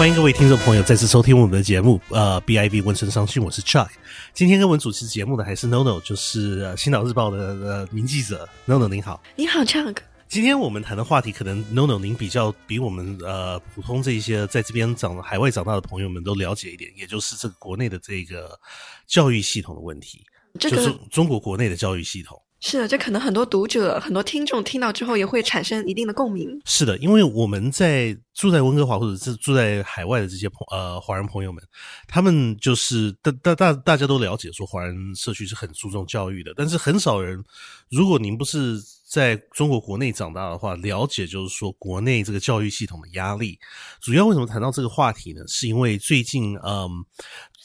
欢迎各位听众朋友再次收听我们的节目，呃，B I B 温声商讯，我是 Chuck。今天跟我们主持节目的还是 NoNo，就是呃《新岛日报》的呃名记者 NoNo，您好，你好，Chuck。今天我们谈的话题，可能 NoNo 您比较比我们呃普通这一些在这边长海外长大的朋友们都了解一点，也就是这个国内的这个教育系统的问题，这个就是中国国内的教育系统。是的，这可能很多读者、很多听众听到之后也会产生一定的共鸣。是的，因为我们在住在温哥华或者是住在海外的这些朋呃华人朋友们，他们就是大大大大家都了解说华人社区是很注重教育的，但是很少人，如果您不是在中国国内长大的话，了解就是说国内这个教育系统的压力。主要为什么谈到这个话题呢？是因为最近嗯，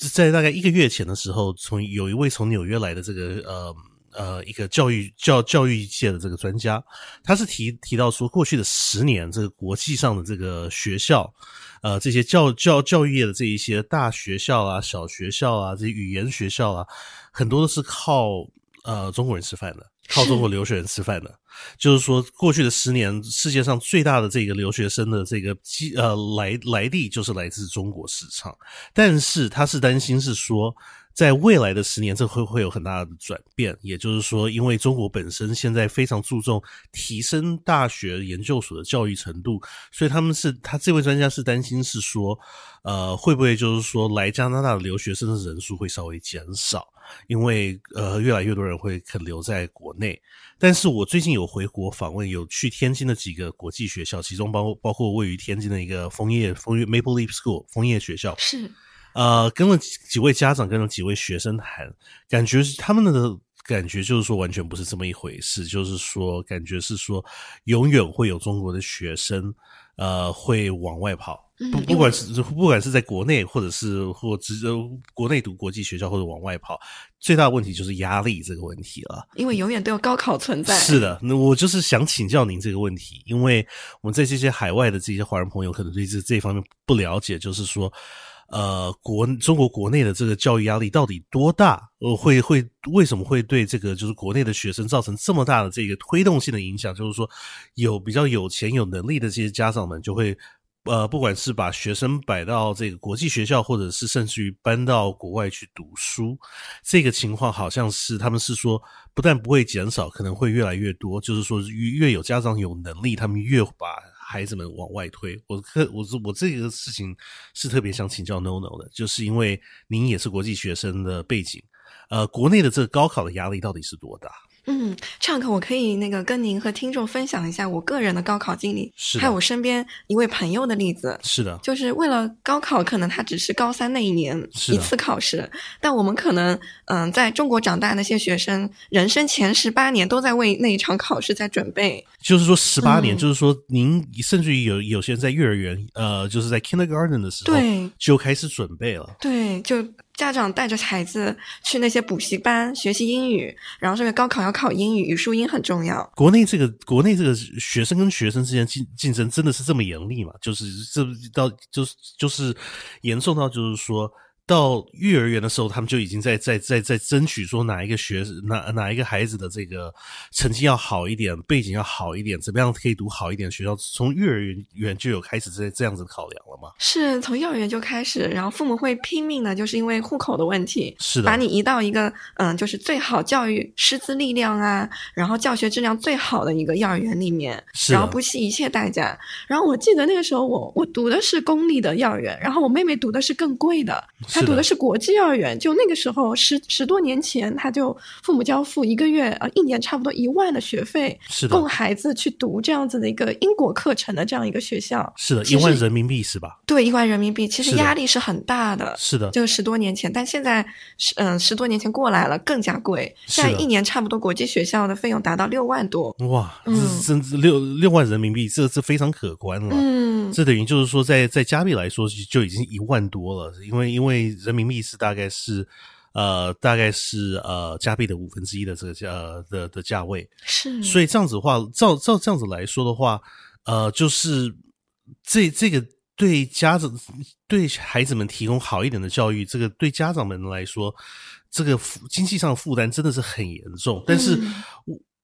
在大概一个月前的时候，从有一位从纽约来的这个呃。呃，一个教育教教育界的这个专家，他是提提到说，过去的十年，这个国际上的这个学校，呃，这些教教教育业的这一些大学校啊、小学校啊、这些语言学校啊，很多都是靠呃中国人吃饭的，靠中国留学人吃饭的。就是说，过去的十年，世界上最大的这个留学生的这个基呃来来历，就是来自中国市场。但是他是担心是说。在未来的十年，这会会有很大的转变。也就是说，因为中国本身现在非常注重提升大学研究所的教育程度，所以他们是他这位专家是担心是说，呃，会不会就是说来加拿大的留学生的人数会稍微减少，因为呃越来越多人会肯留在国内。但是我最近有回国访问，有去天津的几个国际学校，其中包包括位于天津的一个枫叶枫叶 Maple Leaf School 枫叶学校是。呃，跟了几位家长，跟了几位学生谈，感觉是他们的感觉就是说，完全不是这么一回事。就是说，感觉是说，永远会有中国的学生，呃，会往外跑。不，不管是不管是在国内，或者是或直接国内读国际学校，或者往外跑，最大的问题就是压力这个问题了。因为永远都有高考存在。是的，那我就是想请教您这个问题，因为我们在这些海外的这些华人朋友，可能对这这方面不了解，就是说。呃，国中国国内的这个教育压力到底多大？呃，会会为什么会对这个就是国内的学生造成这么大的这个推动性的影响？就是说，有比较有钱有能力的这些家长们就会，呃，不管是把学生摆到这个国际学校，或者是甚至于搬到国外去读书，这个情况好像是他们是说，不但不会减少，可能会越来越多。就是说，越有家长有能力，他们越把。孩子们往外推，我可我我这个事情是特别想请教 NoNo 的，就是因为您也是国际学生的背景，呃，国内的这个高考的压力到底是多大？嗯，Chunk，我可以那个跟您和听众分享一下我个人的高考经历，还有我身边一位朋友的例子。是的，就是为了高考，可能他只是高三那一年一次考试，但我们可能嗯，在中国长大那些学生，人生前十八年都在为那一场考试在准备。就是说十八年，就是说您甚至于有有些人在幼儿园，呃，就是在 kindergarten 的时候对就开始准备了。对，就。家长带着孩子去那些补习班学习英语，然后这个高考要考英语，语数英很重要。国内这个国内这个学生跟学生之间竞竞争真的是这么严厉吗？就是这到就是就是严重到就是说。到幼儿园的时候，他们就已经在在在在争取说哪一个学哪哪一个孩子的这个成绩要好一点，背景要好一点，怎么样可以读好一点学校？从幼儿园园就有开始这这样子考量了吗？是从幼儿园就开始，然后父母会拼命的，就是因为户口的问题，是的，把你移到一个嗯，就是最好教育师资力量啊，然后教学质量最好的一个幼儿园里面，然后不惜一切代价。然后我记得那个时候，我我读的是公立的幼儿园，然后我妹妹读的是更贵的。他读的是国际幼儿园，就那个时候十十多年前，他就父母交付一个月呃一年差不多一万的学费，是的。供孩子去读这样子的一个英国课程的这样一个学校，是的，一万人民币是吧？对，一万人民币，其实压力是很大的，是的，就十多年前，但现在十嗯十多年前过来了，更加贵，现在一年差不多国际学校的费用达到六万多，哇，甚至六六万人民币，这这非常可观了，嗯，这等于就是说在在加币来说就已经一万多了，因为因为。人民币是大概是，呃，大概是呃加币的五分之一的这个价的的价位，是。所以这样子的话，照照这样子来说的话，呃，就是这这个对家长对孩子们提供好一点的教育，这个对家长们来说，这个经济上负担真的是很严重。但是，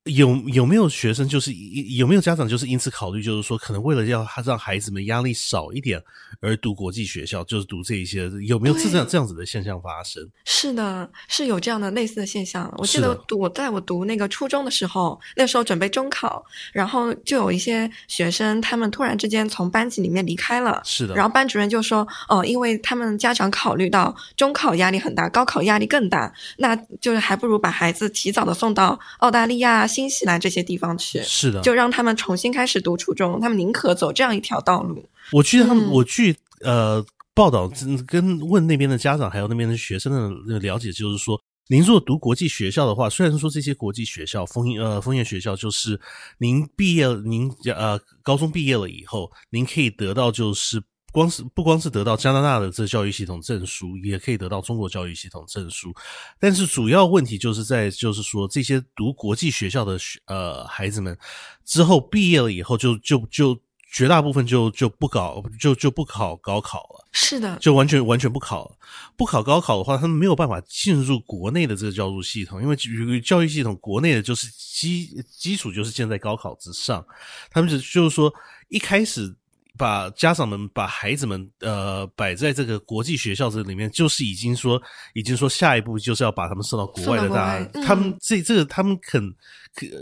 有有没有学生就是有没有家长就是因此考虑，就是说可能为了要让孩子们压力少一点而读国际学校，就是读这一些，有没有这样这样子的现象发生？是的，是有这样的类似的现象。我记得读我在我读那个初中的时候，那时候准备中考，然后就有一些学生他们突然之间从班级里面离开了，是的。然后班主任就说：“哦，因为他们家长考虑到中考压力很大，高考压力更大，那就是还不如把孩子提早的送到澳大利亚。”新西兰这些地方去，是的，就让他们重新开始读初中，他们宁可走这样一条道路。我去他们，我据呃报道跟问那边的家长还有那边的学生的了解，就是说，您如果读国际学校的话，虽然说这些国际学校枫呃枫叶学校，就是您毕业，您呃高中毕业了以后，您可以得到就是。光是不光是得到加拿大的这教育系统证书，也可以得到中国教育系统证书。但是主要问题就是在，就是说这些读国际学校的学呃孩子们，之后毕业了以后，就就就绝大部分就就不搞，就就不考高考了。是的，就完全完全不考了。不考高考的话，他们没有办法进入国内的这个教育系统，因为教育系统国内的就是基基础就是建在高考之上。他们就就是说一开始。把家长们、把孩子们，呃，摆在这个国际学校这里面，就是已经说，已经说下一步就是要把他们送到国外的大，他们这这个他们肯，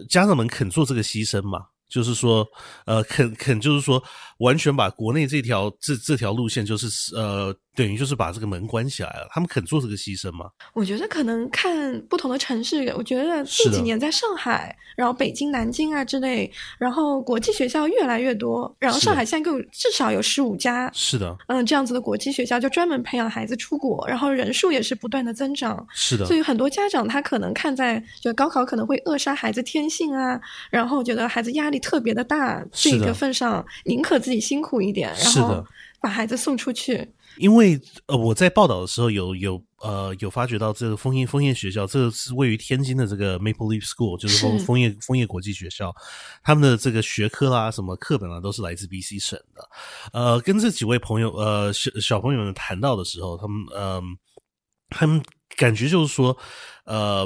家长们肯做这个牺牲嘛？就是说，呃，肯肯就是说，完全把国内这条这这条路线，就是呃。等于就是把这个门关起来了，他们肯做这个牺牲吗？我觉得可能看不同的城市。我觉得近几年在上海，然后北京、南京啊之类，然后国际学校越来越多。然后上海现在更至少有十五家，是的，嗯，这样子的国际学校就专门培养孩子出国，然后人数也是不断的增长。是的，所以很多家长他可能看在就高考可能会扼杀孩子天性啊，然后觉得孩子压力特别的大这个份上，宁可自己辛苦一点，然后把孩子送出去。因为呃，我在报道的时候有有呃有发觉到这个枫叶枫叶学校，这个是位于天津的这个 Maple Leaf School，就是枫枫叶枫叶国际学校，他们的这个学科啦、什么课本啊，都是来自 B C 省的。呃，跟这几位朋友呃小小朋友们谈到的时候，他们呃他们感觉就是说，呃，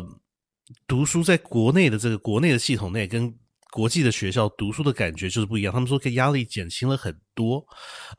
读书在国内的这个国内的系统内跟。国际的学校读书的感觉就是不一样，他们说可以压力减轻了很多，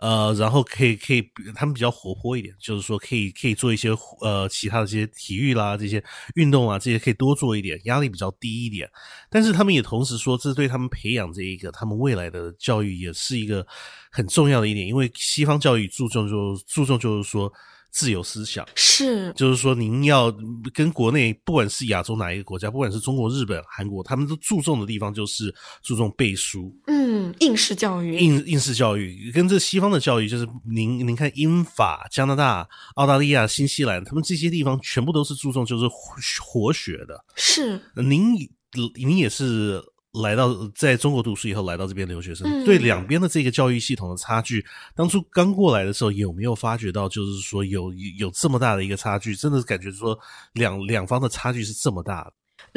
呃，然后可以可以，他们比较活泼一点，就是说可以可以做一些呃其他的这些体育啦，这些运动啊，这些可以多做一点，压力比较低一点。但是他们也同时说，这对他们培养这一个他们未来的教育也是一个很重要的一点，因为西方教育注重就注重就是说。自由思想。是，就是说，您要跟国内，不管是亚洲哪一个国家，不管是中国、日本、韩国，他们都注重的地方就是注重背书，嗯，应试教育，应应试教育，跟这西方的教育，就是您您看英法、加拿大、澳大利亚、新西兰，他们这些地方全部都是注重就是活学的，是，您您也是。来到在中国读书以后，来到这边留学生，对两边的这个教育系统的差距，当初刚过来的时候，有没有发觉到，就是说有有这么大的一个差距？真的感觉说两两方的差距是这么大？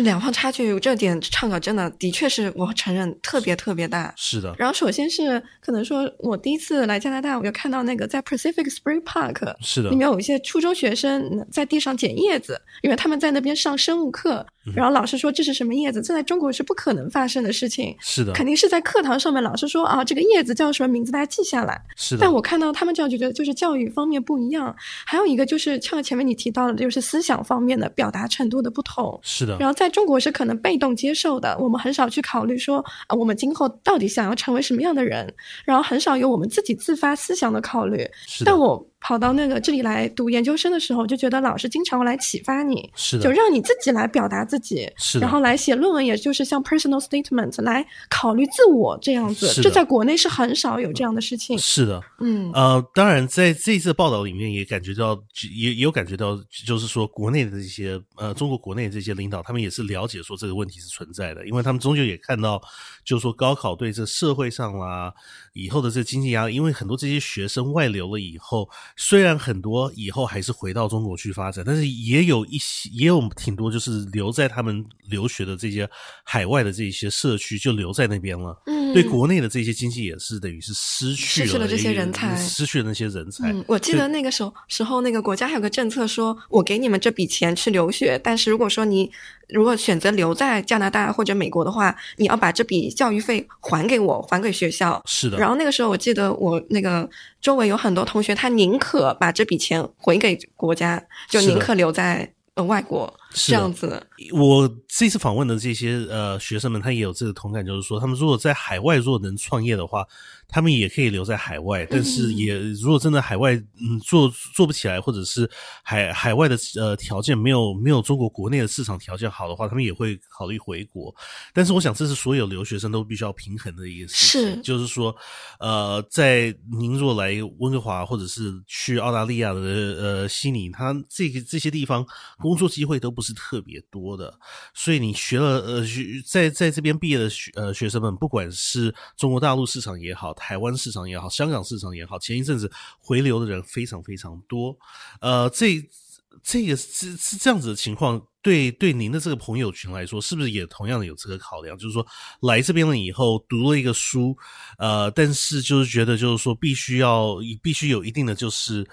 两方差距，这点唱稿真的的确是我承认特别特别大。是的。然后首先是可能说我第一次来加拿大，我就看到那个在 Pacific Spring Park，是的，里面有一些初中学生在地上捡叶子，因为他们在那边上生物课。然后老师说这是什么叶子？这在中国是不可能发生的事情。是的，肯定是在课堂上面，老师说啊，这个叶子叫什么名字，大家记下来。是的。但我看到他们这样就觉得，就是教育方面不一样。还有一个就是像前面你提到的，就是思想方面的表达程度的不同。是的。然后在中国是可能被动接受的，我们很少去考虑说啊，我们今后到底想要成为什么样的人，然后很少有我们自己自发思想的考虑。但我。跑到那个这里来读研究生的时候，就觉得老师经常会来启发你，是的，就让你自己来表达自己，是的，然后来写论文，也就是像 personal statement 来考虑自我这样子。这在国内是很少有这样的事情。是的，嗯，呃，当然在这次报道里面也感觉到，也也有感觉到，就是说国内的这些呃中国国内这些领导，他们也是了解说这个问题是存在的，因为他们终究也看到，就是说高考对这社会上啦以后的这经济压力，因为很多这些学生外流了以后。虽然很多以后还是回到中国去发展，但是也有一些，也有挺多，就是留在他们留学的这些海外的这些社区，就留在那边了。嗯，对国内的这些经济也是等于是失去了这些人才，失去了那些人才。我记得那个时候时候，那个国家还有个政策，说我给你们这笔钱去留学，但是如果说你如果选择留在加拿大或者美国的话，你要把这笔教育费还给我，还给学校。是的。然后那个时候，我记得我那个周围有很多同学，他宁可把这笔钱回给国家，就宁可留在呃外国。这样子，我这次访问的这些呃学生们，他也有这个同感，就是说，他们如果在海外如果能创业的话，他们也可以留在海外。但是，也如果真的海外嗯做做不起来，或者是海海外的呃条件没有没有中国国内的市场条件好的话，他们也会考虑回国。但是，我想这是所有留学生都必须要平衡的一个事情，是就是说，呃，在您若来温哥华或者是去澳大利亚的呃悉尼，他这个这些地方工作机会都不是。特别多的，所以你学了呃，在在这边毕业的学呃学生们，不管是中国大陆市场也好，台湾市场也好，香港市场也好，前一阵子回流的人非常非常多。呃，这这个是是这样子的情况，对对，您的这个朋友群来说，是不是也同样的有这个考量？就是说来这边了以后读了一个书，呃，但是就是觉得就是说必须要必须有一定的就是。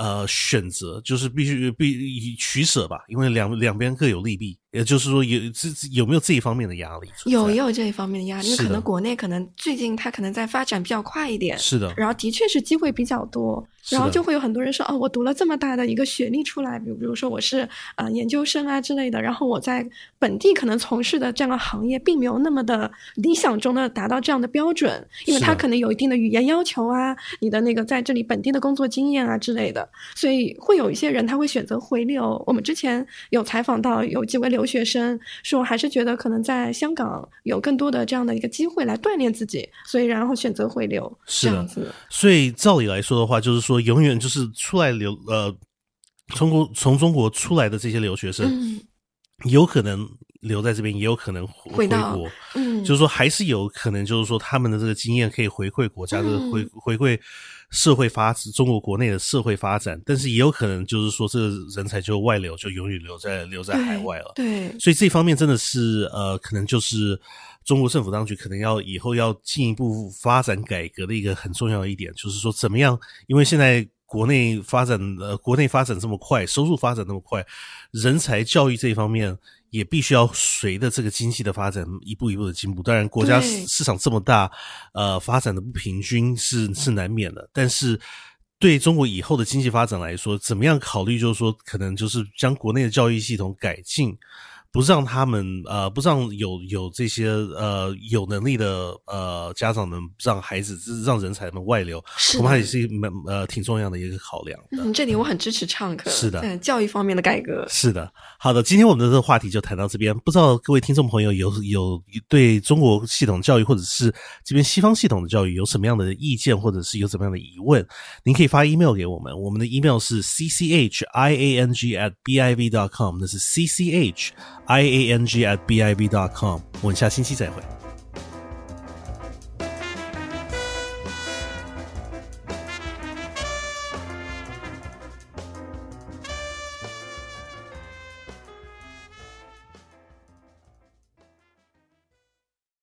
呃，选择就是必须必以取舍吧，因为两两边各有利弊。也就是说，有这有没有这一方面的压力？有，也有这一方面的压力。因为可能国内可能最近它可能在发展比较快一点，是的。然后的确是机会比较多，然后就会有很多人说：“哦，我读了这么大的一个学历出来，比如比如说我是呃研究生啊之类的，然后我在本地可能从事的这样的行业，并没有那么的理想中的达到这样的标准，因为它可能有一定的语言要求啊，你的那个在这里本地的工作经验啊之类的，所以会有一些人他会选择回流。我们之前有采访到有几位留。留学生是我，还是觉得可能在香港有更多的这样的一个机会来锻炼自己，所以然后选择回流这样子。所以照理来说的话，就是说永远就是出来留呃，从国从中国出来的这些留学生，有可能留在这边，也有可能回国。嗯，就是说还是有可能，就是说他们的这个经验可以回馈国家的回回馈。社会发展，中国国内的社会发展，但是也有可能就是说，这个人才就外流，就永远留在留在海外了。对，所以这方面真的是呃，可能就是中国政府当局可能要以后要进一步发展改革的一个很重要的一点，就是说怎么样？因为现在国内发展呃，国内发展这么快，收入发展那么快，人才教育这一方面。也必须要随着这个经济的发展一步一步的进步。当然，国家市场这么大，呃，发展的不平均是是难免的。但是，对中国以后的经济发展来说，怎么样考虑？就是说，可能就是将国内的教育系统改进。不让他们呃，不让有有这些呃有能力的呃家长们让孩子让人才们外流，恐怕也是蛮呃挺重要的一个考量。嗯，这里我很支持唱歌。是的，教育方面的改革。是的，好的，今天我们的这个话题就谈到这边。不知道各位听众朋友有有对中国系统教育或者是这边西方系统的教育有什么样的意见，或者是有什么样的疑问？您可以发 email 给我们，我们的 email 是 c c h i a n g at b i v dot com，那是 c c h。I a n g at b i b dot com，我们下星期再会。